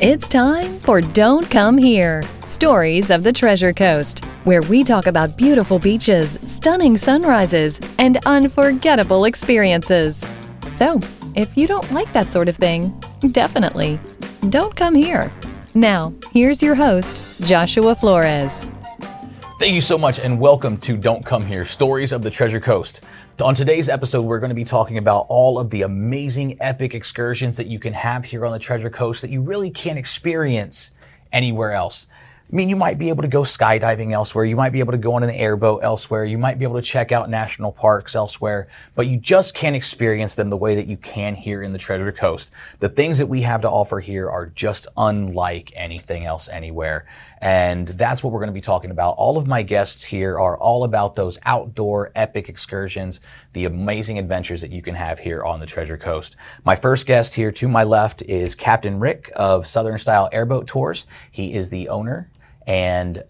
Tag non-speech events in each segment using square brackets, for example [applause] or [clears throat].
It's time for Don't Come Here Stories of the Treasure Coast, where we talk about beautiful beaches, stunning sunrises, and unforgettable experiences. So, if you don't like that sort of thing, definitely don't come here. Now, here's your host, Joshua Flores. Thank you so much and welcome to Don't Come Here Stories of the Treasure Coast. On today's episode, we're going to be talking about all of the amazing epic excursions that you can have here on the Treasure Coast that you really can't experience anywhere else. I mean, you might be able to go skydiving elsewhere. You might be able to go on an airboat elsewhere. You might be able to check out national parks elsewhere, but you just can't experience them the way that you can here in the Treasure Coast. The things that we have to offer here are just unlike anything else anywhere. And that's what we're going to be talking about. All of my guests here are all about those outdoor epic excursions, the amazing adventures that you can have here on the Treasure Coast. My first guest here to my left is Captain Rick of Southern Style Airboat Tours. He is the owner and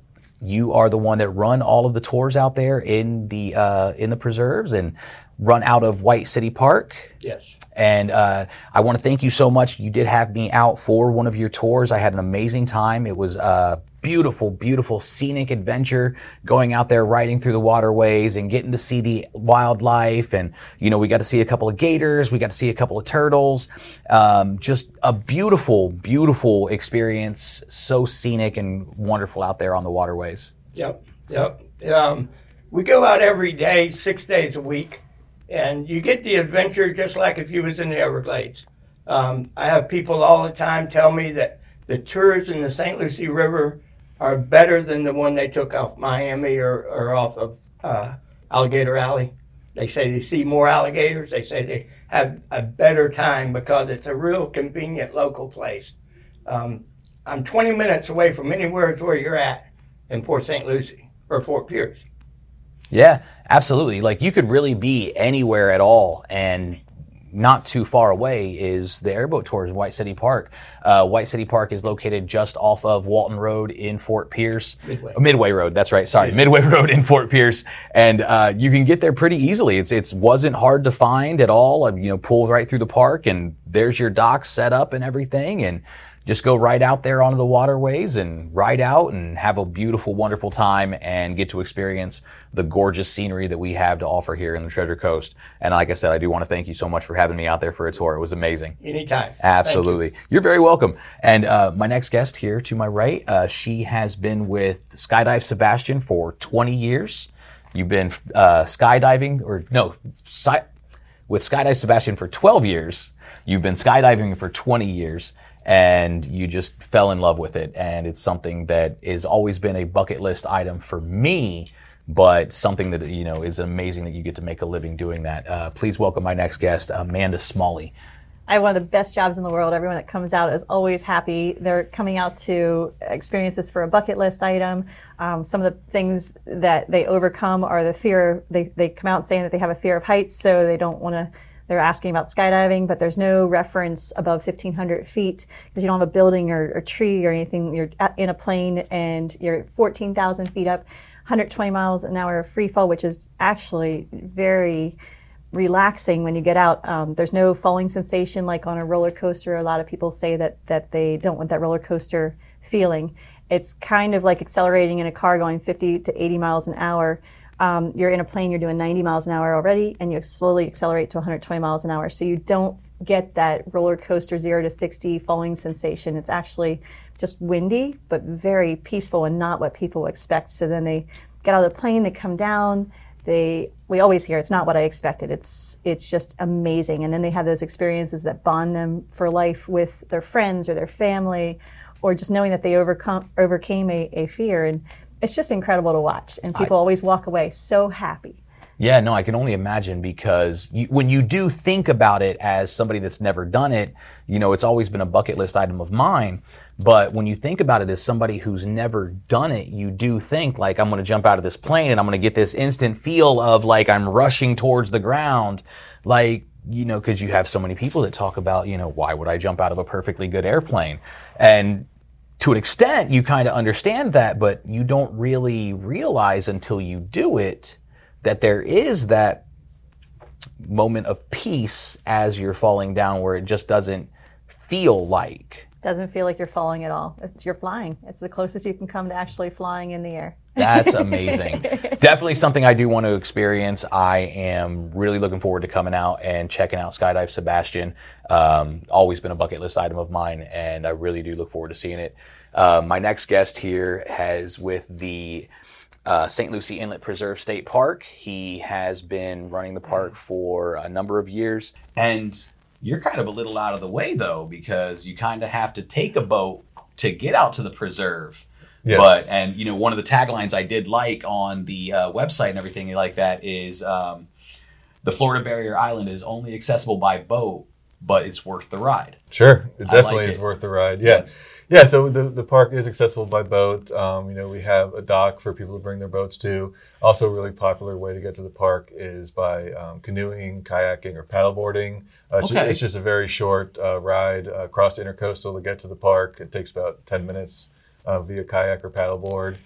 you are the one that run all of the tours out there in the uh, in the preserves and run out of White City Park. Yes. And uh, I want to thank you so much. You did have me out for one of your tours. I had an amazing time. It was a beautiful, beautiful scenic adventure going out there riding through the waterways and getting to see the wildlife. And, you know, we got to see a couple of gators. We got to see a couple of turtles. Um, just a beautiful, beautiful experience. So scenic and wonderful out there on the waterways. Yep. Yep. Um, we go out every day, six days a week and you get the adventure just like if you was in the Everglades. Um, I have people all the time tell me that the tours in the St. Lucie River are better than the one they took off Miami or, or off of uh, Alligator Alley. They say they see more alligators. They say they have a better time because it's a real convenient local place. Um, I'm 20 minutes away from anywhere where you're at in Port St. Lucie or Fort Pierce. Yeah, absolutely. Like you could really be anywhere at all and not too far away is the airboat tours in White City Park. Uh, White City Park is located just off of Walton Road in Fort Pierce. Midway. Midway Road. That's right. Sorry. Midway [laughs] Road in Fort Pierce. And, uh, you can get there pretty easily. It's, it wasn't hard to find at all. You know, pull right through the park and there's your dock set up and everything. And, just go right out there onto the waterways and ride out and have a beautiful, wonderful time and get to experience the gorgeous scenery that we have to offer here in the Treasure Coast. And like I said, I do want to thank you so much for having me out there for a tour. It was amazing. Anytime. Absolutely. You. are very welcome. And uh, my next guest here to my right, uh, she has been with Skydive Sebastian for 20 years. You've been uh, skydiving, or no, sci- with Skydive Sebastian for 12 years. You've been skydiving for 20 years and you just fell in love with it. And it's something that has always been a bucket list item for me, but something that, you know, is amazing that you get to make a living doing that. Uh, please welcome my next guest, Amanda Smalley. I have one of the best jobs in the world. Everyone that comes out is always happy. They're coming out to experience this for a bucket list item. Um, some of the things that they overcome are the fear. They, they come out saying that they have a fear of heights, so they don't want to they're asking about skydiving, but there's no reference above 1,500 feet because you don't have a building or, or tree or anything. You're in a plane and you're 14,000 feet up, 120 miles an hour free fall, which is actually very relaxing when you get out. Um, there's no falling sensation like on a roller coaster. A lot of people say that that they don't want that roller coaster feeling. It's kind of like accelerating in a car going 50 to 80 miles an hour um, you're in a plane, you're doing 90 miles an hour already, and you slowly accelerate to 120 miles an hour. So you don't get that roller coaster zero to 60 falling sensation. It's actually just windy, but very peaceful and not what people expect. So then they get out of the plane, they come down, they we always hear it's not what I expected. It's it's just amazing. And then they have those experiences that bond them for life with their friends or their family, or just knowing that they overcome overcame a, a fear. And it's just incredible to watch, and people I, always walk away so happy. Yeah, no, I can only imagine because you, when you do think about it as somebody that's never done it, you know, it's always been a bucket list item of mine. But when you think about it as somebody who's never done it, you do think like, I'm going to jump out of this plane and I'm going to get this instant feel of like I'm rushing towards the ground. Like, you know, cause you have so many people that talk about, you know, why would I jump out of a perfectly good airplane? And to an extent, you kind of understand that, but you don't really realize until you do it that there is that moment of peace as you're falling down where it just doesn't feel like Doesn't feel like you're falling at all. It's, you're flying. It's the closest you can come to actually flying in the air. That's [laughs] amazing. Definitely something I do want to experience. I am really looking forward to coming out and checking out Skydive Sebastian. Um, always been a bucket list item of mine, and I really do look forward to seeing it. Uh, my next guest here has with the uh, St. Lucie Inlet Preserve State Park. He has been running the park for a number of years, and you're kind of a little out of the way though, because you kind of have to take a boat to get out to the preserve. Yes. But and you know one of the taglines I did like on the uh, website and everything like that is um, the Florida Barrier Island is only accessible by boat, but it's worth the ride. Sure, it definitely like is it. worth the ride. Yeah, yeah. So the, the park is accessible by boat. Um, you know, we have a dock for people to bring their boats to. Also, a really popular way to get to the park is by um, canoeing, kayaking, or paddleboarding. Uh, it's, Okay. it's just a very short uh, ride uh, across intercoastal to get to the park. It takes about ten minutes uh, via kayak or paddleboard.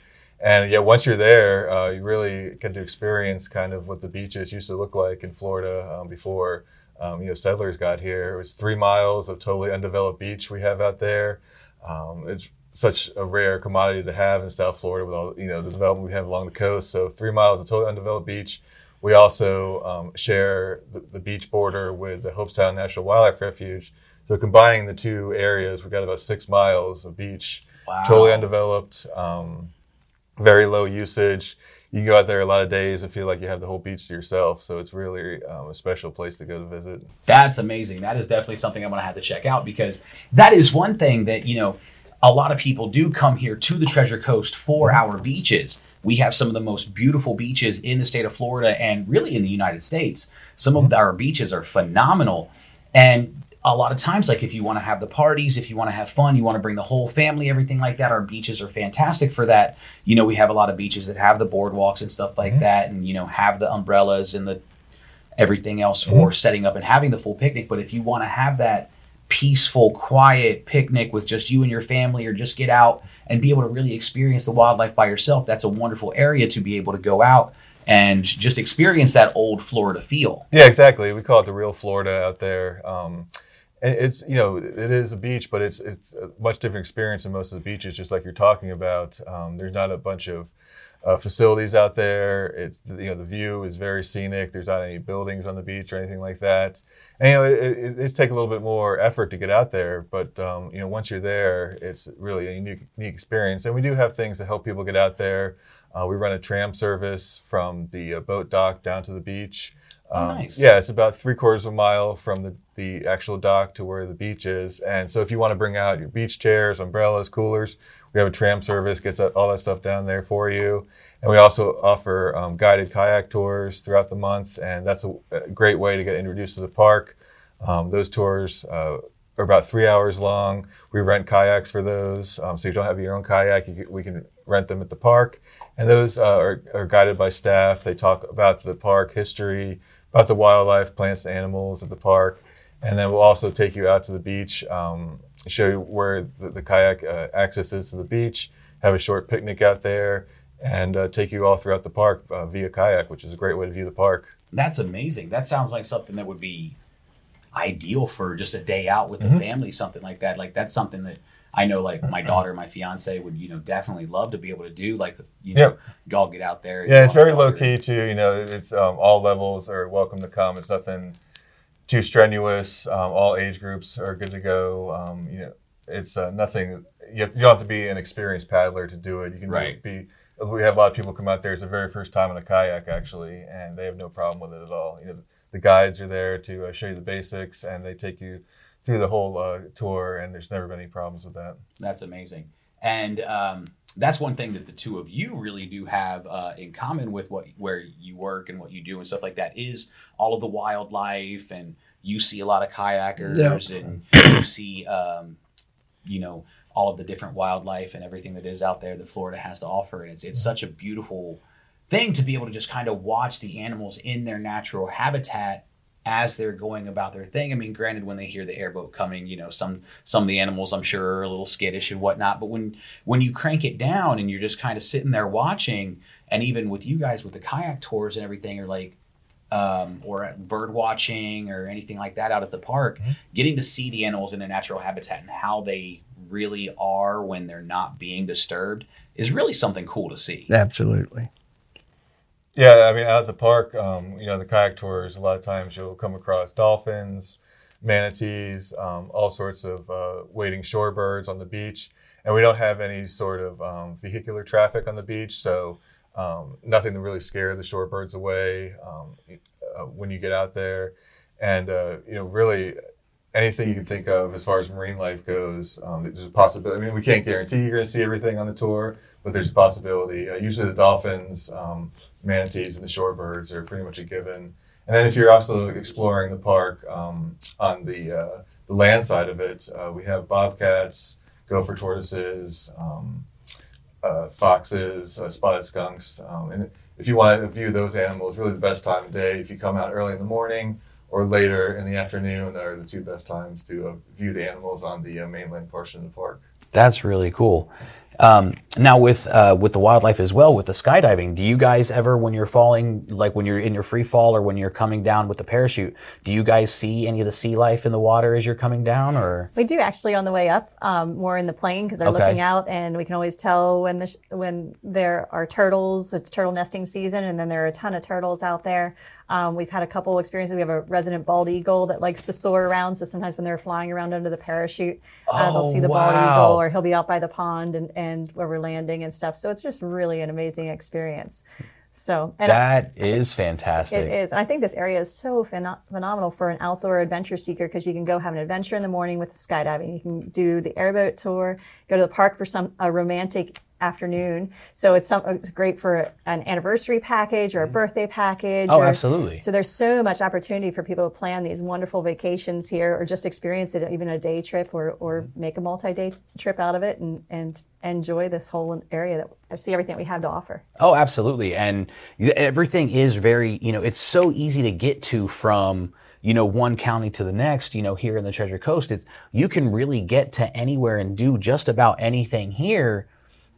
And yeah, once you're there, uh, you really get to experience kind of what the beaches used to look like in Florida um, before um, you know settlers got here. It was three miles of totally undeveloped beach we have out there. Um, it's such a rare commodity to have in South Florida with all you know the development we have along the coast. So three miles of totally undeveloped beach. We also um, share the, the beach border with the Hobe Sound National Wildlife Refuge. So combining the two areas, we've got about six miles of beach, Wow. totally undeveloped, um, very low usage. You can go out there a lot of days and feel like you have the whole beach to yourself. So it's really um, a special place to go to visit. That's amazing. That is definitely something I'm going to have to check out because that is one thing that, you know, a lot of people do come here to the Treasure Coast for our beaches. We have some of the most beautiful beaches in the state of Florida and really in the United States. Some of our beaches are phenomenal. And a lot of times, like if you want to have the parties, if you want to have fun, you want to bring the whole family, everything like that, our beaches are fantastic for that. You know, we have a lot of beaches that have the boardwalks and stuff like that, and, you know, have the umbrellas and the everything else for setting up and having the full picnic. But if you want to have that peaceful, quiet picnic with just you and your family, or just get out and be able to really experience the wildlife by yourself, that's a wonderful area to be able to go out and just experience that old Florida feel. Yeah, exactly. We call it the real Florida out there. Um, and it's you know it is a beach, but it's it's a much different experience than most of the beaches. Just like you're talking about, um, there's not a bunch of uh, facilities out there. It's you know the view is very scenic. There's not any buildings on the beach or anything like that. And you know it, it, it's take a little bit more effort to get out there, but um, you know once you're there, it's really a unique, unique experience. And we do have things to help people get out there. Uh, we run a tram service from the uh, boat dock down to the beach. Oh, Um, nice. Yeah, it's about three quarters of a mile from the, the actual dock to where the beach is. And so if you want to bring out your beach chairs, umbrellas, coolers, we have a tram service, gets all that stuff down there for you. And we also offer um, guided kayak tours throughout the month. And that's a, a great way to get introduced to the park. Um, those tours uh, are about three hours long. We rent kayaks for those. Um, so you don't have your own kayak, you we can rent them at the park. And those uh, are, are guided by staff. They talk about the park history, about the wildlife, plants, and animals at the park. And then we'll also take you out to the beach, um, show you where the, the kayak uh, access is to the beach, have a short picnic out there, and uh, take you all throughout the park uh, via kayak, which is a great way to view the park. That's amazing. That sounds like something that would be ideal for just a day out with Mm-hmm. the family, something like that. Like that's something that I know, like my [laughs] daughter, my fiance would, you know, definitely love to be able to do. Like, you know, Yep. y'all get out there. Yeah, it's very low key too. You know, it's um, all levels are welcome to come. It's nothing too strenuous. Um, all age groups are good to go. Um, you know, it's uh, nothing. You, have, you don't have to be an experienced paddler to do it. You can Right. be. We have a lot of people come out there. It's the very first time in a kayak actually, and they have no problem with it at all. You know, the guides are there to uh, show you the basics, and they take you through the whole uh, tour, and there's never been any problems with that. That's amazing. And um, that's one thing that the two of you really do have uh, in common with what where you work and what you do and stuff like that is all of the wildlife and you see a lot of kayakers and you see um, you know all of the different wildlife and everything that is out there that Florida has to offer and it's it's such a beautiful thing to be able to just kind of watch the animals in their natural habitat as they're going about their thing. I mean, granted, when they hear the airboat coming, you know, some some of the animals I'm sure are a little skittish and whatnot. But when when you crank it down and you're just kind of sitting there watching, and even with you guys with the kayak tours and everything, or like, um, or at bird watching or anything like that out at the park, getting to see the animals in their natural habitat and how they really are when they're not being disturbed is really something cool to see. Absolutely. Yeah, I mean, out at the park, um, you know, the kayak tours, a lot of times you'll come across dolphins, manatees, um, all sorts of uh, wading shorebirds on the beach. And we don't have any sort of um, vehicular traffic on the beach, so um, nothing to really scare the shorebirds away um, uh, when you get out there. And, uh, you know, really anything you can think of as far as marine life goes, um, there's a possibility. I mean, we can't guarantee you're going to see everything on the tour, but there's a possibility. Uh, usually the dolphins, manatees, and the shorebirds are pretty much a given. And then if you're also exploring the park um, on the, uh, the land side of it, uh, we have bobcats, gopher tortoises, um, uh, foxes, uh, spotted skunks. Um, and if you want to view those animals, really the best time of day, if you come out early in the morning or later in the afternoon, are the two best times to uh, view the animals on the uh, mainland portion of the park. That's really cool. Um, now with uh, with the wildlife as well, with the skydiving, do you guys ever, when you're falling, like when you're in your free fall or when you're coming down with the parachute, do you guys see any of the sea life in the water as you're coming down, or? We do actually on the way up, um, more in the plane because they're Okay. looking out, and we can always tell when the sh- when there are turtles. It's turtle nesting season, and then there are a ton of turtles out there. Um, we've had a couple experiences. We have a resident bald eagle that likes to soar around. So sometimes when they're flying around under the parachute, uh, Oh, they'll see the bald eagle, or he'll be out by the pond and, and where we're landing and stuff. So it's just really an amazing experience. So That is fantastic. it is. And I think this area is so pheno- phenomenal for an outdoor adventure seeker because you can go have an adventure in the morning with skydiving. You can do the airboat tour, go to the park for some a romantic afternoon. So it's, some, it's great for an anniversary package or a mm-hmm. birthday package. Oh, or- absolutely. So there's so much opportunity for people to plan these wonderful vacations here or just experience it, even a day trip or, or mm-hmm. make a multi-day trip out of it and, and enjoy this whole area that I see everything we have to offer. Oh, absolutely. And everything is very, you know, it's so easy to get to from, you know, one county to the next, you know, here in the Treasure Coast. It's, you can really get to anywhere and do just about anything here,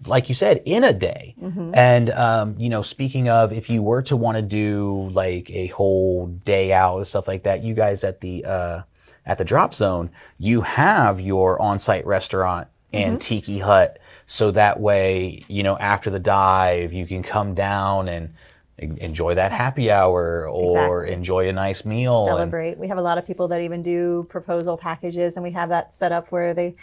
like you said, in a day. And, um, you know, speaking of, if you were to want to do like a whole day out and stuff like that, you guys at the, uh, at the drop zone, you have your on-site restaurant and tiki hut. So that way, you know, after the dive, you can come down and enjoy that happy hour or Exactly. enjoy a nice meal. and- celebrate. We have a lot of people that even do proposal packages, and we have that set up where they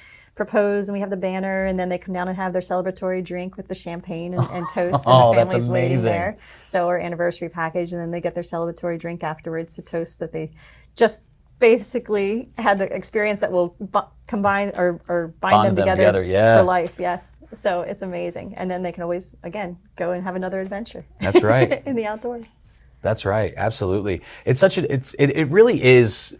propose, and we have the banner, and then they come down and have their celebratory drink with the champagne and, and [laughs] toast, Oh, and the oh, that's family's waiting there. So our anniversary package, and then they get their celebratory drink afterwards to toast that they just basically had the experience that will bu- combine or, or bind Bond them, them together, together, yeah. for life. Yes, so it's amazing, and then they can always again go and have another adventure. That's right. [laughs] in the outdoors. That's right. Absolutely. It's such a, it's, it, it really is,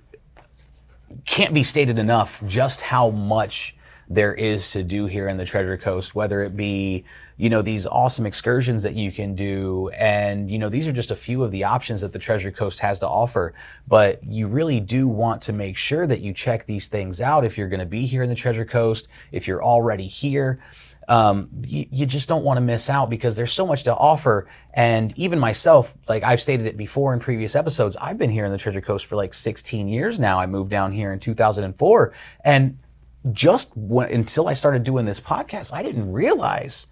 can't be stated enough just how much there is to do here in the Treasure Coast, whether it be, you know, these awesome excursions that you can do. And, you know, these are just a few of the options that the Treasure Coast has to offer. But you really do want to make sure that you check these things out if you're going to be here in the Treasure Coast, if you're already here um, you, you just don't want to miss out because there's so much to offer. And even myself, like I've stated it before in previous episodes, I've been here in the Treasure Coast for like 16 years now. I moved down here in 2004. And just when, until I started doing this podcast, I didn't realize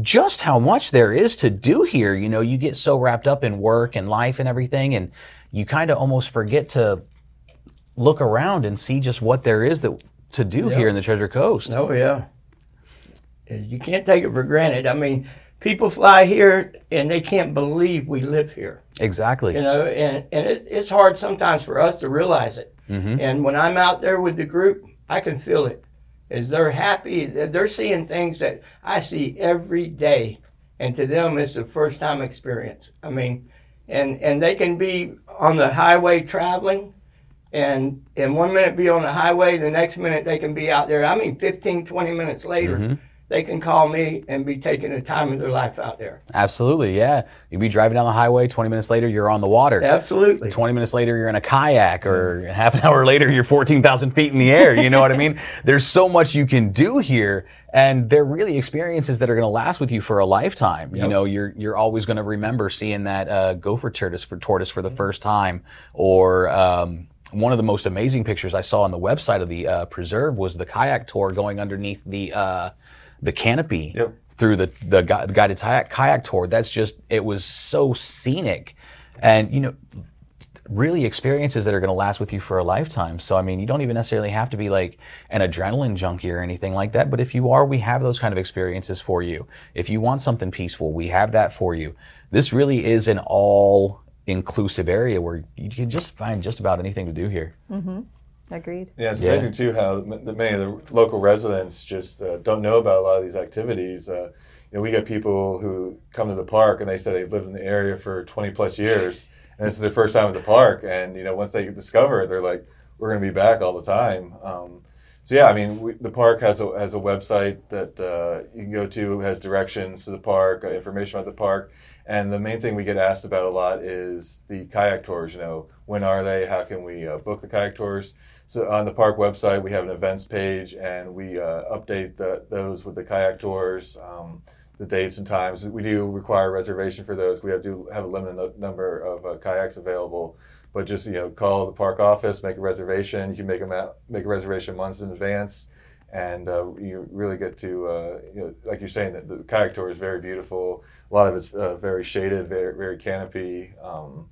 just how much there is to do here. You know, you get so wrapped up in work and life and everything, and you kind of almost forget to look around and see just what there is that to do here in the Treasure Coast. Oh yeah. You can't take it for granted. I mean, people fly here and they can't believe we live here. Exactly. You know, and and it, it's hard sometimes for us to realize it. Mm-hmm. And when I'm out there with the group, I can feel it. Is they're happy? They're seeing things that I see every day, and to them it's the first time experience. I mean, and and they can be on the highway traveling, and in one minute be on the highway, the next minute they can be out there. I mean, 15, 20 minutes later, mm-hmm. They can call me and be taking the time of their life out there. Absolutely, yeah. You'd be driving down the highway. Twenty minutes later, you're on the water. Absolutely. 20 minutes later you're in a kayak or [laughs] half an hour later you're 14,000 feet in the air. You know what I mean? [laughs] There's so much you can do here and they're really experiences that are going to last with you for a lifetime. You know, you're, you're always going to remember seeing that, uh, gopher tortoise for tortoise for the first time or, um, one of the most amazing pictures I saw on the website of the uh, preserve was the kayak tour going underneath the uh, the canopy Yep. through the the, gui- the guided kayak, kayak tour. That's just it was so scenic, and you know really experiences that are going to last with you for a lifetime. So, I mean, you don't even necessarily have to be like an adrenaline junkie or anything like that. But if you are, we have those kind of experiences for you. If you want something peaceful, we have that for you. This really is an all inclusive area where you can just find just about anything to do here. Mm-hmm. Agreed. Yeah, it's Yeah. amazing too how that many of the local residents just uh, don't know about a lot of these activities. Uh, you know, we get people who come to the park and they say they've lived in the area for 20 plus years, and this is their first time at the park. And you know, once they discover it, they're like, "We're going to be back all the time." Um, so yeah, I mean, we, the park has a has a website that uh, you can go to, has directions to the park, uh, information about the park, and the main thing we get asked about a lot is the kayak tours. You know, when are they? How can we uh, book the kayak tours? So on the park website, we have an events page, and we uh, update the, those with the kayak tours, um, the dates and times. We do require reservation for those. We have to have a limited number of uh, kayaks available, but just you know, call the park office, make a reservation. You can make them out, make a reservation months in advance, and uh, you really get to uh, you know, like you're saying that the kayak tour is very beautiful. A lot of it's uh, very shaded, very very canopy. Um,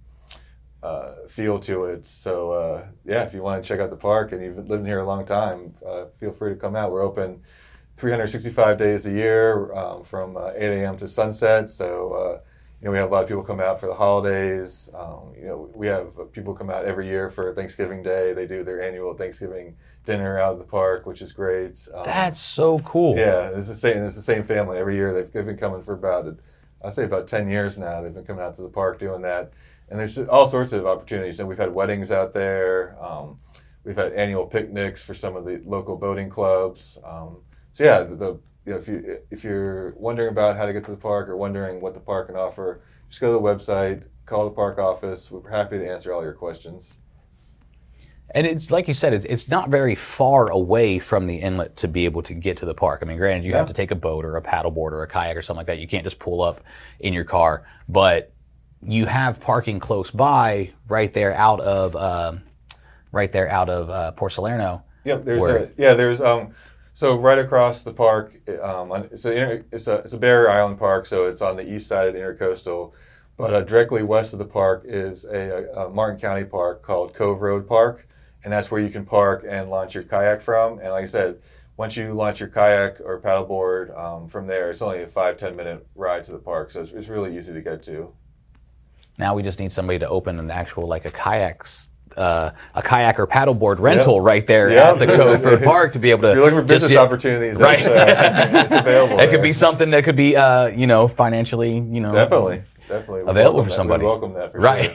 uh, feel to it. So uh, yeah, if you want to check out the park and you've lived here a long time, uh, feel free to come out. We're open 365 days a year um, from uh, 8 a.m. to sunset. So uh, you know we have a lot of people come out for the holidays. Um, you know we have people come out every year for Thanksgiving Day. They do their annual Thanksgiving dinner out of the park, which is great. Um, That's so cool. yeah, it's the same. It's the same family every year. They've, they've been coming for about, I'd say about ten years now. They've been coming out to the park doing that, and there's all sorts of opportunities. And we've had weddings out there. Um, we've had annual picnics for some of the local boating clubs. Um, so yeah, the, the you know, if you if you're wondering about how to get to the park or wondering what the park can offer, just go to the website, call the park office. We're happy to answer all your questions. And it's like you said, it's, it's not very far away from the inlet to be able to get to the park. I mean, granted, you have to take a boat or a paddleboard or a kayak or something like that. You can't just pull up in your car, but you have parking close by, right there out of, um right there out of uh, Port Salerno. Yep, there's Where- a yeah, there's um, so right across the park, um, it's a inter- it's a it's a barrier island park, so it's on the east side of the intercoastal, but uh, directly west of the park is a, a Martin County park called Cove Road Park, and that's where you can park and launch your kayak from. And like I said, once you launch your kayak or paddleboard um, from there, it's only a five ten minute ride to the park, so it's, it's really easy to get to. Now we just need somebody to open an actual like a kayaks. Uh, a kayak or paddleboard rental right there Yeah. at the Cove Road [laughs] Park to be able to. If you're looking for business get- opportunities, Right. that's, uh, it's available. It could be something that could be, uh, you know, financially, you know, definitely definitely available for that. somebody. We welcome that right.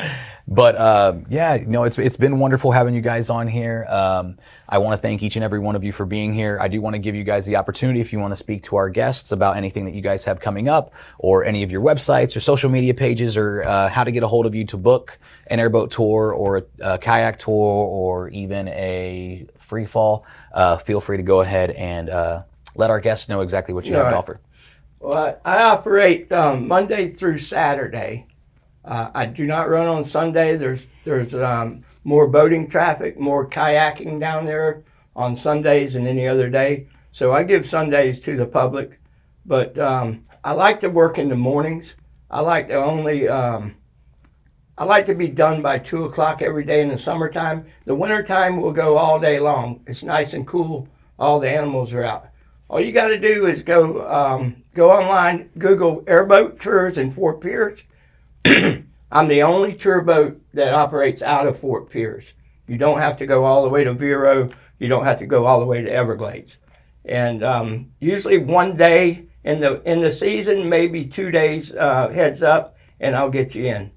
sure. [laughs] but uh, yeah, no, it's it's been wonderful having you guys on here. Um, I want to thank each and every one of you for being here. I do want to give you guys the opportunity if you want to speak to our guests about anything that you guys have coming up, or any of your websites or social media pages, or uh, how to get a hold of you to book an airboat tour or a, a kayak tour or even a free fall. Uh, feel free to go ahead and uh, let our guests know exactly what you have to offer. Well, I, I operate um, Monday through Saturday. Uh, I do not run on Sunday. There's there's um, more boating traffic, more kayaking down there on Sundays than any other day. So I give Sundays to the public, but um, I like to work in the mornings. I like to only um, I like to be done by two o'clock every day in the summertime. The wintertime will go all day long. It's nice and cool. All the animals are out. All you got to do is go um, go online, Google airboat tours in Fort Pierce. [clears throat] I'm the only tour boat that operates out of Fort Pierce. You don't have to go all the way to Vero. You don't have to go all the way to Everglades. And um, usually one day in the in the season, maybe two days uh, heads up, and I'll get you in.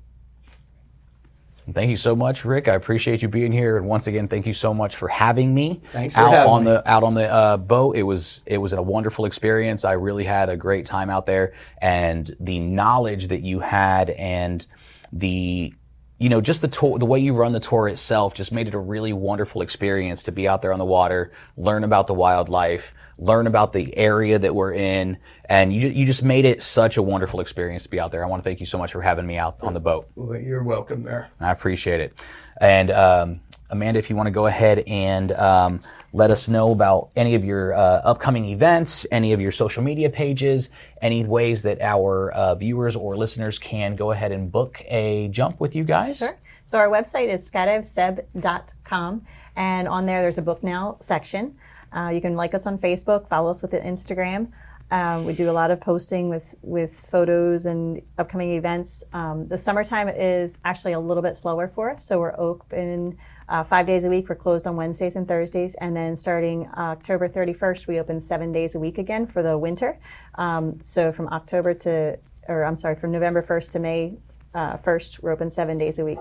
Thank you so much, Rick. I appreciate you being here, and once again, thank you so much for having me Thanks out on me. the out on the uh, boat. It was it was a wonderful experience. I really had a great time out there, and the knowledge that you had, and the you know just the tour, the way you run the tour itself, just made it a really wonderful experience to be out there on the water, learn about the wildlife, learn about the area that we're in, and you you just made it such a wonderful experience to be out there. I want to thank you so much for having me out on the boat. Well, you're welcome there. I appreciate it. And um, Amanda, if you want to go ahead and um, let us know about any of your uh, upcoming events, any of your social media pages, any ways that our uh, viewers or listeners can go ahead and book a jump with you guys. Sure. So our website is skydiveseb.com, and on there there's a book now section. Uh, you can like us on Facebook, follow us with Instagram. Um, we do a lot of posting with with photos and upcoming events. Um, the summertime is actually a little bit slower for us, so we're open uh, five days a week. We're closed on Wednesdays and Thursdays, and then starting October 31st, we open seven days a week again for the winter. Um, so from October to, or I'm sorry, from November 1st to May uh, 1st, we're open seven days a week.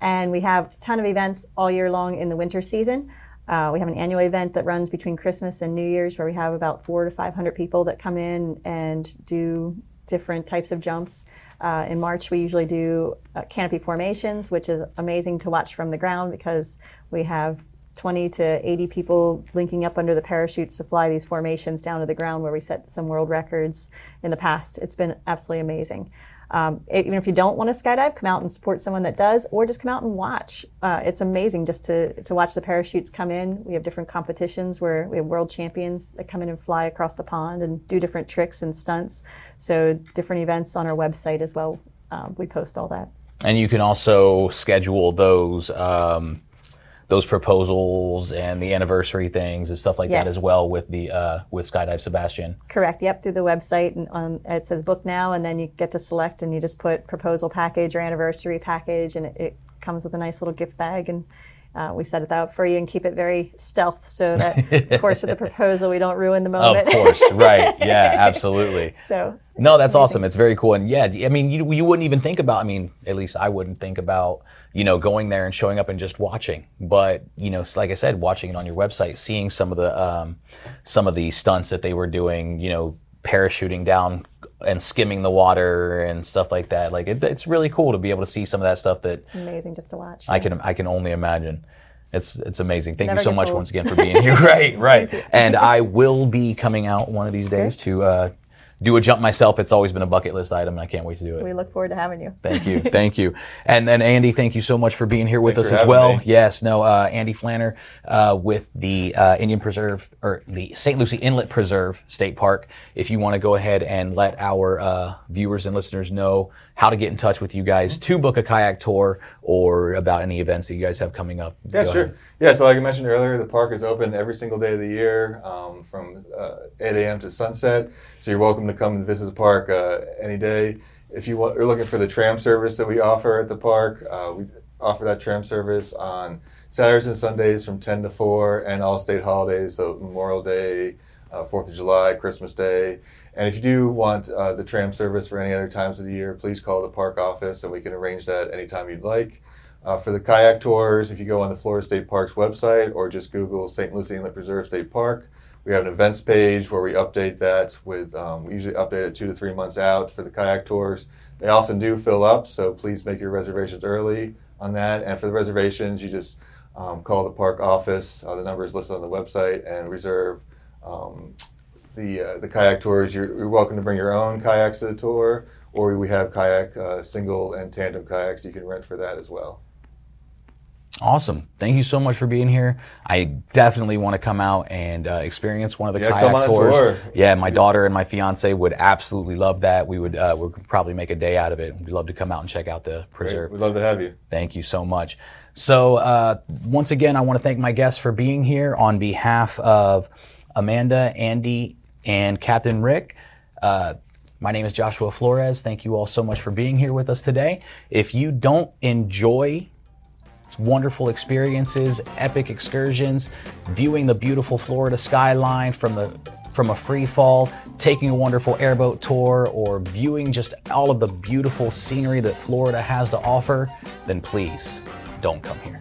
And we have a ton of events all year long in the winter season. Uh, we have an annual event that runs between Christmas and New Year's where we have about four to 500 people that come in and do different types of jumps. Uh, in March, we usually do uh, canopy formations, which is amazing to watch from the ground because we have 20 to 80 people linking up under the parachutes to fly these formations down to the ground where we set some world records in the past. It's been absolutely amazing. Um, even if you don't want to skydive, come out and support someone that does, or just come out and watch. Uh, it's amazing just to, to watch the parachutes come in. We have different competitions where we have world champions that come in and fly across the pond and do different tricks and stunts. So, different events on our website as well. Um, we post all that. And you can also schedule those um, those proposals and the anniversary things and stuff like that as well with the uh, with Skydive Sebastian. Correct. Yep, through the website, and on it says book now, and then you get to select, and you just put proposal package or anniversary package, and it, it comes with a nice little gift bag, and uh, we set it out for you and keep it very stealth, so that, of course, with the [laughs] proposal, we don't ruin the moment. Of course, right? [laughs] Yeah, absolutely. so No, that's awesome. It's very cool. And yeah, I mean, you, you wouldn't even think about, I mean, at least I wouldn't think about, you know, going there and showing up and just watching. But, you know, like I said, watching it on your website, seeing some of the, um, some of the stunts that they were doing, you know, parachuting down and skimming the water and stuff like that. Like it, it's really cool to be able to see some of that stuff that it's amazing just to watch. I can I can only imagine. It's it's amazing. Thank Never you so much old. once again for being here. [laughs] right, right. And I will be coming out one of these days to uh, do a jump myself. It's always been a bucket list item, and I can't wait to do it. we look forward to having you. Thank you, [laughs] thank you. And then Andy, thank you so much for being here with Thanks us as well. me. Yes, no, uh, Andy Flanner uh, with the uh, Indian Preserve or the St. Lucie Inlet Preserve State Park. If you want to go ahead and let our uh, viewers and listeners know how to get in touch with you guys to book a kayak tour or about any events that you guys have coming up. Yeah, go sure. ahead. Yeah, so like I mentioned earlier, the park is open every single day of the year um, from uh, 8 a.m. to sunset. So you're welcome to come and visit the park uh, any day. If you want, are looking for the tram service that we offer at the park, uh, we offer that tram service on Saturdays and Sundays from 10 to 4 and all state holidays, so Memorial Day, uh, 4th of July, Christmas Day. And if you do want uh, the tram service for any other times of the year, please call the park office and we can arrange that anytime you'd like. Uh, for the kayak tours, if you go on the Florida State Parks website or just Google St. Lucie Inlet Preserve State Park, we have an events page where we update that with, um, we usually update it two to three months out for the kayak tours. They often do fill up, so please make your reservations early on that. And for the reservations, you just um, call the park office. Uh, the number is listed on the website and reserve um, the uh, the kayak tours. You're, you're welcome to bring your own kayaks to the tour, or we have kayak uh, single and tandem kayaks you can rent for that as well. Awesome. Thank you so much for being here. I definitely want to come out and uh, experience one of the Yeah, kayak come on a tours. tour. Yeah, my daughter and my fiance would absolutely love that. We would uh, we could probably make a day out of it. We'd love to come out and check out the preserve. Great. We'd love to have you. Thank you so much. So, uh, once again, I want to thank my guests for being here on behalf of Amanda, Andy, and Captain Rick. Uh, my name is Joshua Flores. Thank you all so much for being here with us today. If you don't enjoy wonderful experiences, epic excursions, viewing the beautiful Florida skyline from the from a free fall, taking a wonderful airboat tour, or viewing just all of the beautiful scenery that Florida has to offer, then please don't come here.